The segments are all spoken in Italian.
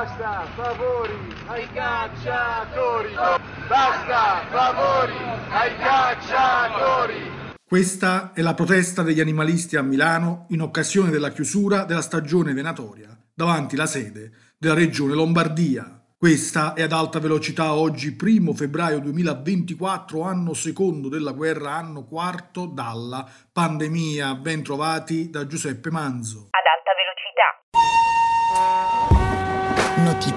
Basta favori ai cacciatori! Basta favori ai cacciatori! Questa è la protesta degli animalisti a Milano in occasione della chiusura della stagione venatoria davanti la sede della regione Lombardia. Questa è ad alta velocità oggi, primo febbraio 2024, anno secondo della guerra, anno quarto dalla pandemia. Ben trovati da Giuseppe Manzo. Ad alta velocità.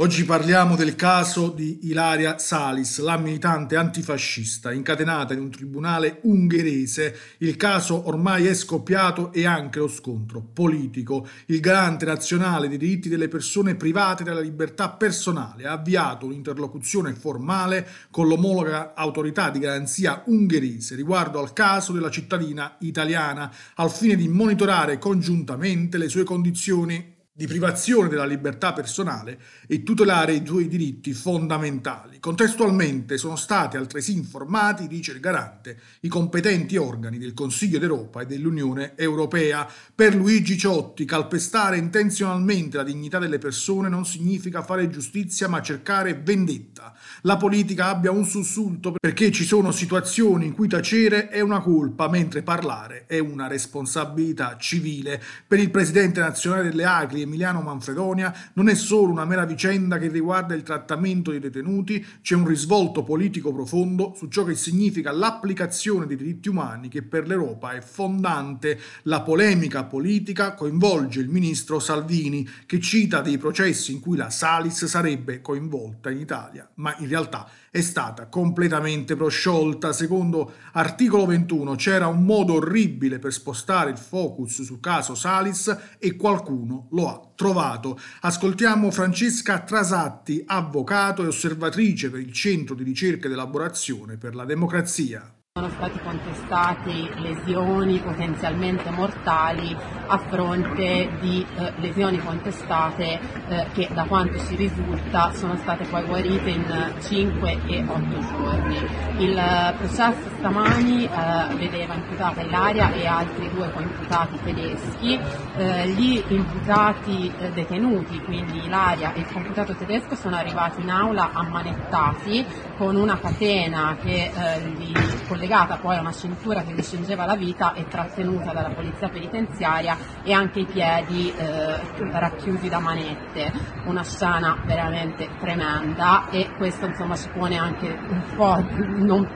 Oggi parliamo del caso di Ilaria Salis, la militante antifascista incatenata in un tribunale ungherese. Il caso ormai è scoppiato e anche lo scontro politico. Il garante nazionale dei diritti delle persone private della libertà personale ha avviato un'interlocuzione formale con l'omologa autorità di garanzia ungherese riguardo al caso della cittadina italiana, al fine di monitorare congiuntamente le sue condizioni di privazione della libertà personale e tutelare i suoi diritti fondamentali. Contestualmente sono stati altresì informati, dice il garante, i competenti organi del Consiglio d'Europa e dell'Unione Europea. Per Luigi Ciotti, calpestare intenzionalmente la dignità delle persone non significa fare giustizia ma cercare vendetta. La politica abbia un sussulto perché ci sono situazioni in cui tacere è una colpa, mentre parlare è una responsabilità civile. Per il presidente nazionale delle Agri, Emiliano Manfredonia non è solo una mera vicenda che riguarda il trattamento dei detenuti, c'è un risvolto politico profondo su ciò che significa l'applicazione dei diritti umani che per l'Europa è fondante. La polemica politica coinvolge il ministro Salvini che cita dei processi in cui la Salis sarebbe coinvolta in Italia, ma in realtà è stata completamente prosciolta. Secondo articolo 21 c'era un modo orribile per spostare il focus sul caso Salis e qualcuno lo ha trovato. Ascoltiamo Francesca Trasatti, avvocato e osservatrice per il Centro di ricerca ed elaborazione per la democrazia. Sono stati contestati lesioni potenzialmente mortali a fronte di eh, lesioni contestate eh, che da quanto si risulta sono state poi guarite in 5 e 8 giorni. Il eh, processo stamani eh, vedeva imputata Ilaria e altri due coimputati tedeschi. Eh, gli imputati eh, detenuti, quindi Ilaria e il computato tedesco, sono arrivati in aula ammanettati con una catena che li collegata poi a una cintura che restringeva la vita e trattenuta dalla polizia penitenziaria e anche i piedi eh, racchiusi da manette, una scena veramente tremenda e questo insomma ci pone anche un po' non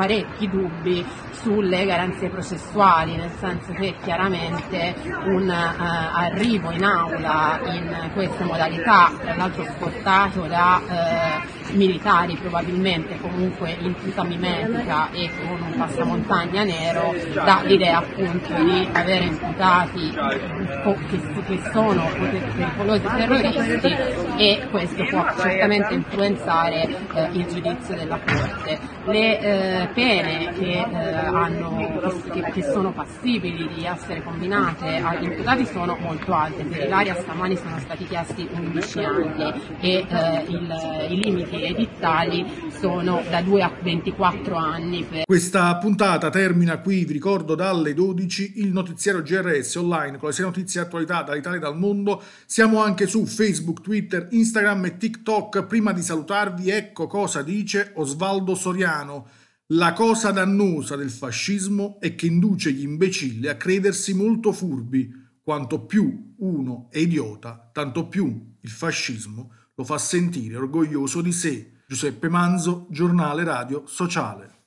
parecchi dubbi sulle garanzie processuali, nel senso che chiaramente un uh, arrivo in aula in queste modalità, tra l'altro sportato da uh, militari probabilmente comunque in tuta mimetica e con un passamontagna nero, dà l'idea appunto di avere imputati che, sono pericolosi terroristi e questo può certamente influenzare uh, il giudizio della Corte. Le, pene che, eh, hanno, che, che, sono passibili di essere combinate agli imputati sono molto alte. Per Ilaria stamani sono stati chiesti 11 anni e eh, il, i limiti edittali sono da 2 a 24 anni. Per... Questa puntata termina qui, vi ricordo dalle 12 il notiziario GRS online con le 6 notizie attualità dall'Italia e dal mondo. Siamo anche su Facebook, Twitter, Instagram e TikTok. Prima di salutarvi ecco cosa dice Osvaldo Soriano. La cosa dannosa del fascismo è che induce gli imbecilli a credersi molto furbi. Quanto più uno è idiota, tanto più il fascismo lo fa sentire orgoglioso di sé. Giuseppe Manzo, giornale radio sociale.